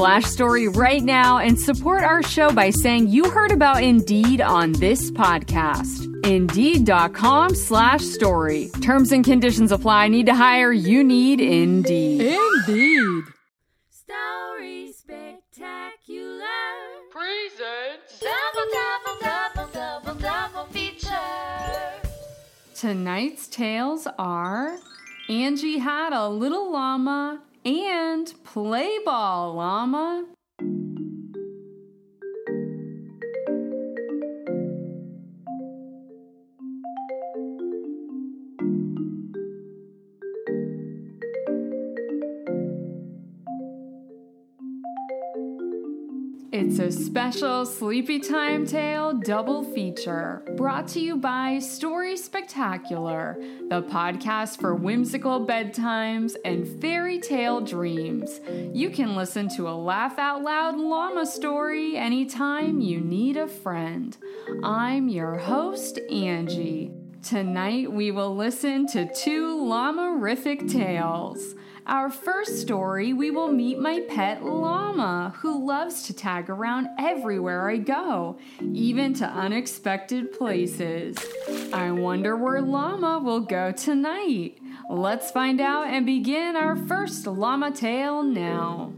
story right now and support our show by saying you heard about Indeed on this podcast. Indeed.com slash story. Terms and conditions apply. Need to hire? You need Indeed. Indeed. Story spectacular. Presents. Double, double, double, double, double feature. Tonight's tales are Angie had a little llama and play ball llama. It's a special Sleepy Time Tale double feature brought to you by Story Spectacular, the podcast for whimsical bedtimes and fairy tale dreams. You can listen to a laugh out loud llama story anytime you need a friend. I'm your host, Angie. Tonight we will listen to two llama-rific tales. Our first story, we will meet my pet llama, who loves to tag around everywhere I go, even to unexpected places. I wonder where llama will go tonight. Let's find out and begin our first llama tale now.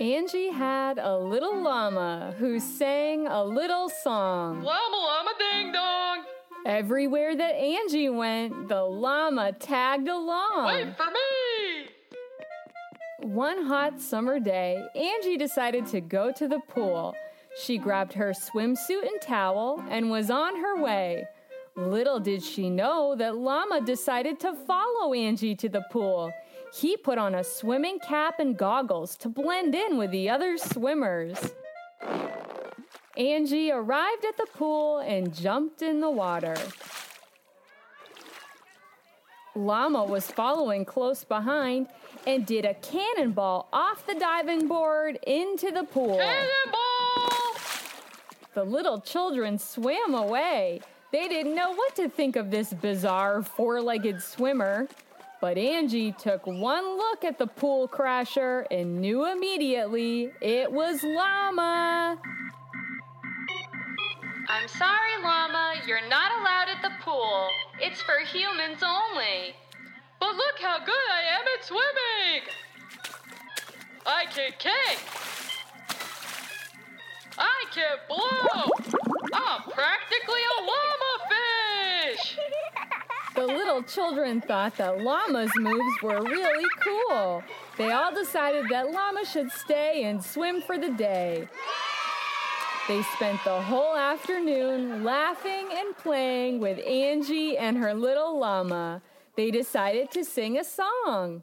Angie had a little llama who sang a little song. Llama llama ding dong. Everywhere that Angie went, the llama tagged along. Wait for me. One hot summer day, Angie decided to go to the pool. She grabbed her swimsuit and towel and was on her way. Little did she know that Llama decided to follow Angie to the pool. He put on a swimming cap and goggles to blend in with the other swimmers. Angie arrived at the pool and jumped in the water. Llama was following close behind and did a cannonball off the diving board into the pool. Cannonball. The little children swam away. They didn't know what to think of this bizarre four legged swimmer. But Angie took one look at the pool crasher and knew immediately it was Llama. I'm sorry, Llama, you're not allowed at the pool. It's for humans only. But look how good I am at swimming. I can kick. I can blow. I'm practically a llama fish. The little children thought that Llama's moves were really cool. They all decided that Llama should stay and swim for the day. They spent the whole afternoon laughing and playing with Angie and her little llama. They decided to sing a song.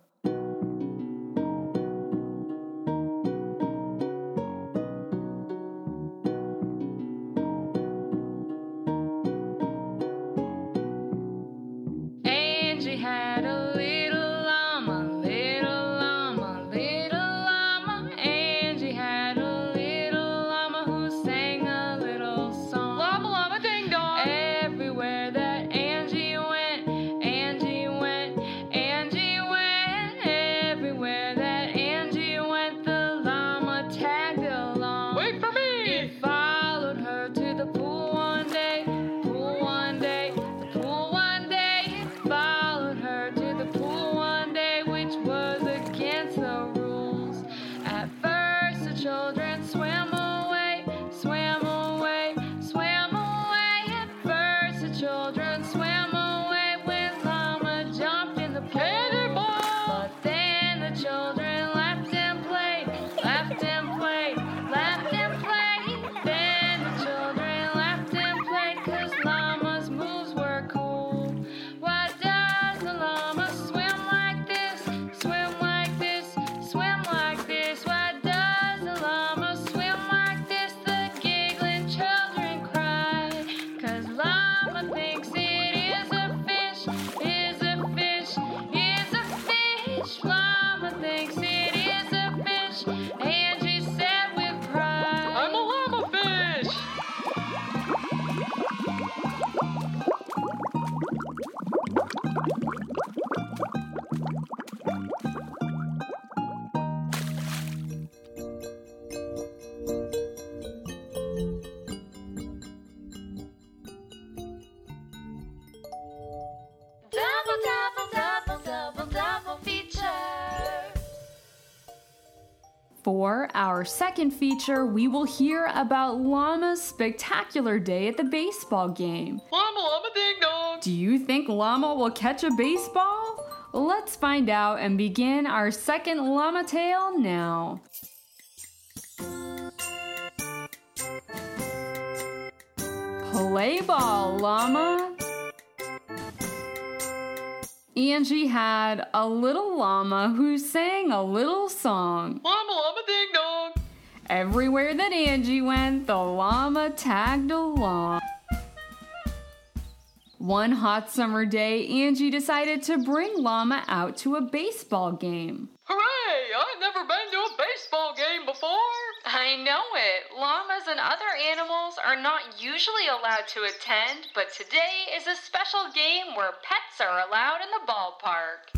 For our second feature, we will hear about Llama's spectacular day at the baseball game. Llama llama ding dong. Do you think Llama will catch a baseball? Let's find out and begin our second llama tale now. Play ball, llama. Angie had a little llama who sang a little song. Llama llama ding dong. Everywhere that Angie went, the llama tagged along. One hot summer day, Angie decided to bring Llama out to a baseball game. Hooray! I've never been to a baseball game before. I know And other animals are not usually allowed to attend, but today is a special game where pets are allowed in the ballpark.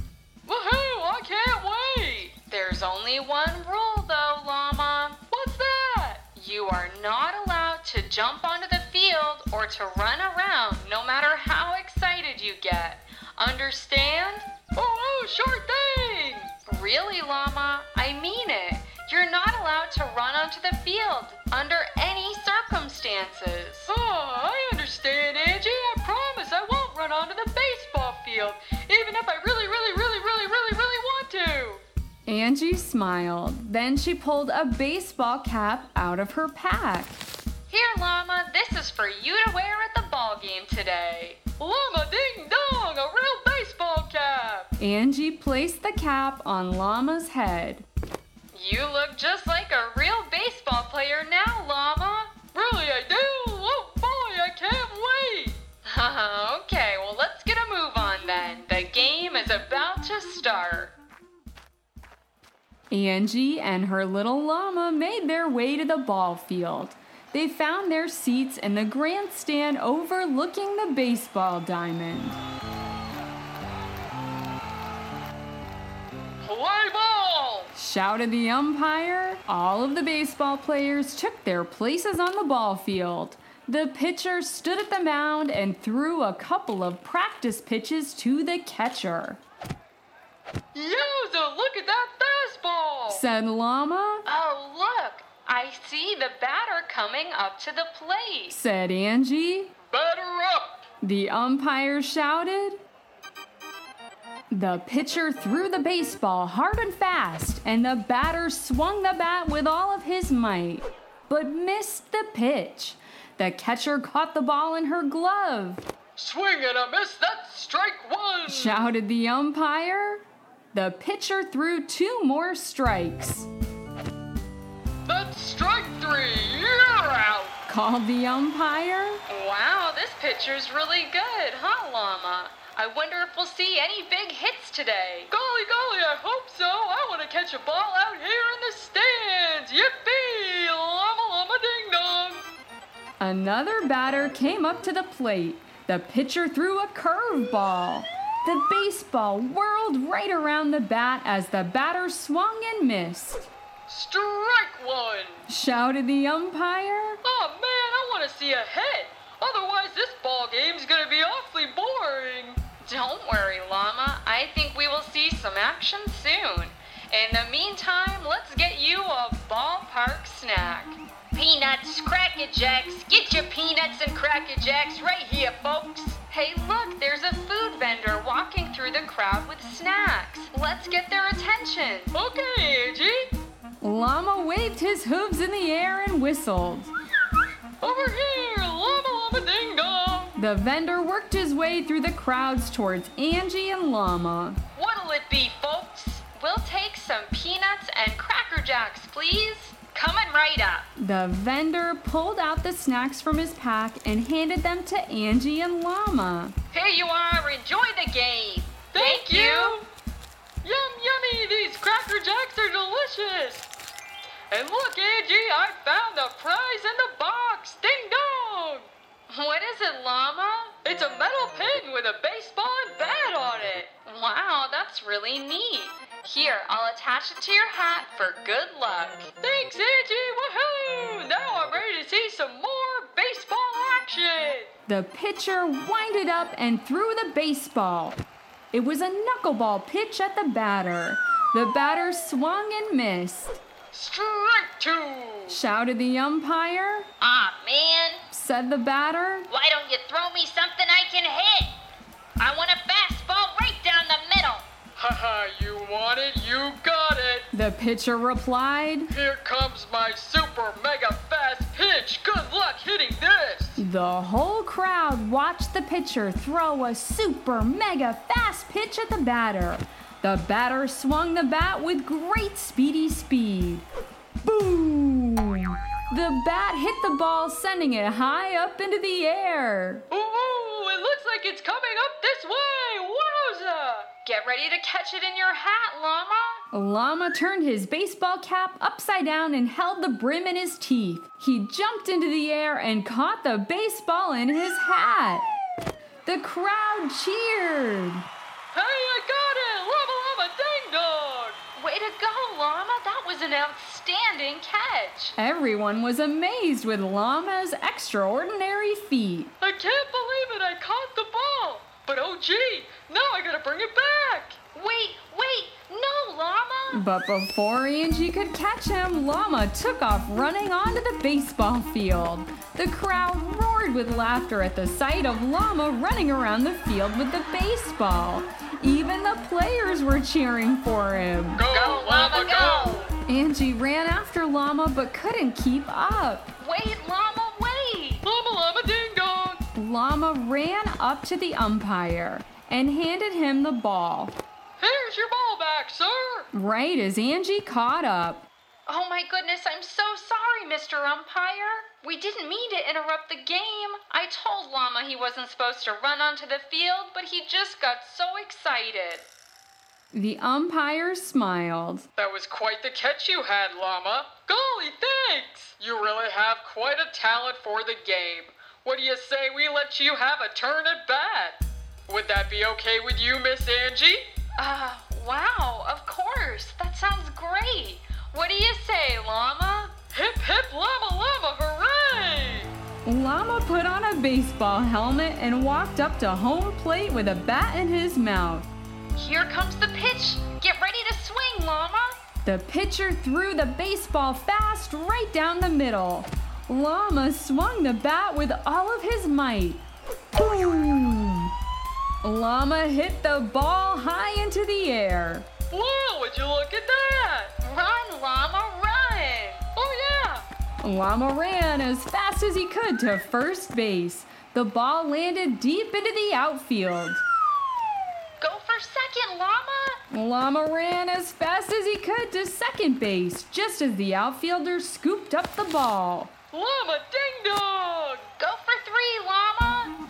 Woohoo! I can't wait. There's only one rule though, Llama. What's that? You are not allowed to jump onto the field or to run around no matter how excited you get. Understand? Oh, oh, sure thing. Really, Llama? I mean it. You're not allowed to run onto the field under any circumstances. Oh, I understand, Angie. I promise I won't run onto the baseball field, even if I really, really, really, really, really, really want to. Angie smiled. Then she pulled a baseball cap out of her pack. Here, Llama, this is for you to wear at the ball game today. Llama ding dong, a real baseball cap. Angie placed the cap on Llama's head. You look just like a real baseball player now, Llama. Really, I do. Oh boy, I can't wait. okay, well, let's get a move on then. The game is about to start. Angie and her little llama made their way to the ball field. They found their seats in the grandstand overlooking the baseball diamond. Shouted the umpire. All of the baseball players took their places on the ball field. The pitcher stood at the mound and threw a couple of practice pitches to the catcher. Yowza, look at that fastball. Said Llama. Oh, look, I see the batter coming up to the plate. Said Angie. Batter up. The umpire shouted. The pitcher threw the baseball hard and fast, and the batter swung the bat with all of his might, but missed the pitch. The catcher caught the ball in her glove, Swing and a miss. That's strike one. shouted the umpire. The pitcher threw two more strikes, That's strike three. You're out. called the umpire. Wow, this pitcher's really good, huh, Llama? I wonder if we'll see any big hits today. Golly, golly, I hope so. I want to catch a ball out here in the stands. Yippee! Llama, llama, ding dong. Another batter came up to the plate. The pitcher threw a curveball. The baseball whirled right around the bat as the batter swung and missed. Strike one. Shouted the umpire. Oh man, I want to see a hit. Otherwise, this ball game's gonna be awfully boring. Don't worry, Llama. I think we will see some action soon. In the meantime, let's get you a ballpark snack. Peanuts, Cracker Jacks. Get your peanuts and Cracker Jacks right here, folks. Hey, look, there's a food vendor walking through the crowd with snacks. Let's get their attention. Okay, Angie. Llama waved his hooves in the air and whistled. Over here, llama, llama, ding dong. The vendor worked his way through the crowds towards Angie and Llama. What'll it be, folks? We'll take some peanuts and Cracker Jacks, please. Coming right up. The vendor pulled out the snacks from his pack and handed them to Angie and Llama. Here you are. Enjoy the game. Thank you. Yum, yummy. These Cracker Jacks are delicious. And look, Angie, I found the prize in the box. Ding dong. What is it, Llama? It's a metal pin with a baseball and bat on it. Wow, that's really neat. Here, I'll attach it to your hat for good luck. Thanks, Angie. Woohoo! Now I'm ready to see some more baseball action. The pitcher winded up and threw the baseball. It was a knuckleball pitch at the batter. The batter swung and missed. Strike two! shouted the umpire. Aw, man. Said the batter. Why don't you throw me something I can hit? I want a fastball right down the middle. Haha, you want it? You got it! The pitcher replied. Here comes my super mega fast pitch! Good luck hitting this! The whole crowd watched the pitcher throw a super mega fast pitch at the batter. The batter swung the bat with great speedy speed. Boom! The bat hit the ball, sending it high up into the air. Ooh, it looks like it's coming up this way! Wowza! Get ready to catch it in your hat, Llama. Llama turned his baseball cap upside down and held the brim in his teeth. He jumped into the air and caught the baseball in his hat. The crowd cheered. Hey, I got it! Llama Llama Ding Dong! Way to go, Llama. That was an outstanding catch. Everyone was amazed with Llama's extraordinary feat. I can't believe it! I caught the ball! But oh gee, now I gotta bring it back! Wait, wait. No, Llama. But before Angie could catch him, Llama took off running onto the baseball field. The crowd roared with laughter at the sight of Llama running around the field with the baseball. Even the players were cheering for him. Go, Go, Llama, go! Angie ran after Llama but couldn't keep up. Wait, Llama, wait. Llama Llama Ding Dong! Llama ran up to the umpire and handed him the ball, Here's your ball back, sir! right as Angie caught up. Oh my goodness, I'm so sorry, Mr. Umpire. We didn't mean to interrupt the game. I told Llama he wasn't supposed to run onto the field, but he just got so excited. The umpire smiled. That was quite the catch you had, Llama. Golly, thanks! You really have quite a talent for the game. What do you say we let you have a turn at bat? Would that be okay with you, Miss Angie? Uh, wow, of course. That sounds great. What do you say, Llama? Hip hip llama llama, hooray! Llama put on a baseball helmet and walked up to home plate with a bat in his mouth. Here comes the pitch. Get ready to swing, Llama. The pitcher threw the baseball fast right down the middle. Llama swung the bat with all of his might. Boom! Llama hit the ball high into the air. Wow, would you look at that? Run, Llama, run. Oh yeah! Llama ran as fast as he could to first base. The ball landed deep into the outfield. Llama. Llama ran as fast as he could to second base just as the outfielder scooped up the ball. Llama ding dong! Go for three, Llama.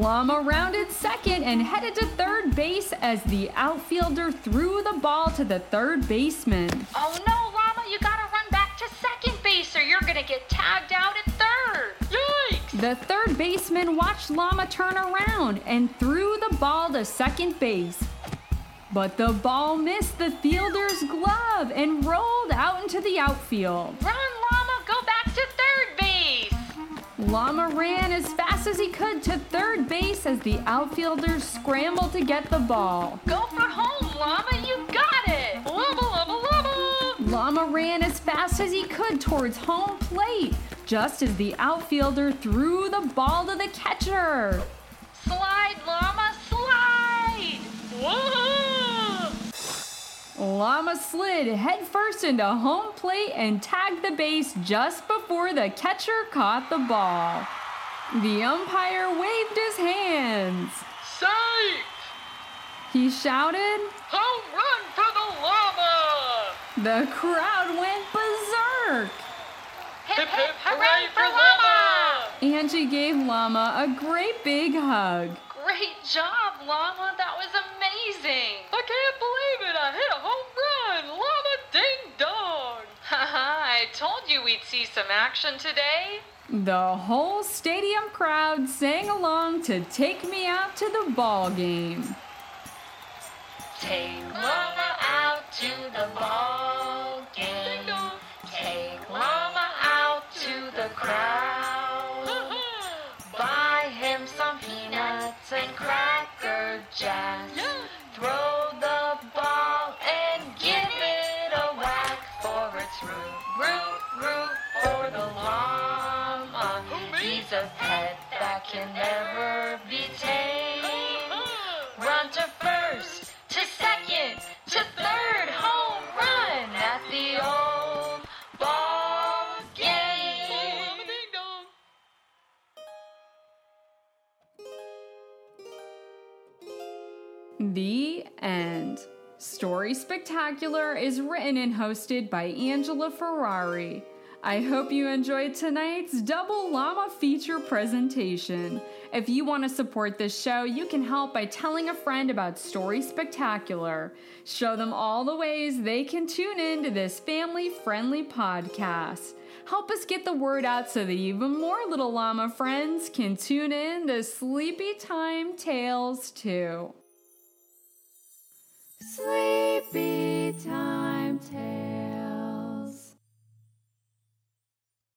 Llama rounded second and headed to third base as the outfielder threw the ball to the third baseman. Oh no, Llama, you gotta run back to second base or you're gonna get tagged out at! The third baseman watched Llama turn around and threw the ball to second base. But the ball missed the fielder's glove and rolled out into the outfield. Run, Llama, go back to third base. Llama ran as fast as he could to third base as the outfielders scrambled to get the ball. Go for home, Llama, you got it. Llama llama llama! Llama ran as fast as he could towards home plate, just as the outfielder threw the ball to the catcher. Slide, Llama, slide. Whoa! Llama slid headfirst into home plate and tagged the base just before the catcher caught the ball. The umpire waved his hands. Safe! He shouted. Home run for the llama! The crowd went berserk. Hip, hip, hooray for Llama. Angie gave Llama a great big hug. Great job, Llama. That was amazing. I can't believe it! I hit a home run! Llama ding dong! Haha, I told you we'd see some action today. The whole stadium crowd sang along to take me out to the ball game. Take Llama out to the ball jack. Throw the ball and give it a whack for its root, root, root for the llama. He's a pet that can never be tamed. Spectacular is written and hosted by Angela Ferrari. I hope you enjoyed tonight's Double Llama feature presentation. If you want to support this show, you can help by telling a friend about Story Spectacular. Show them all the ways they can tune in to this family friendly podcast. Help us get the word out so that even more little llama friends can tune in to Sleepy Time Tales too. Sleepy time tale.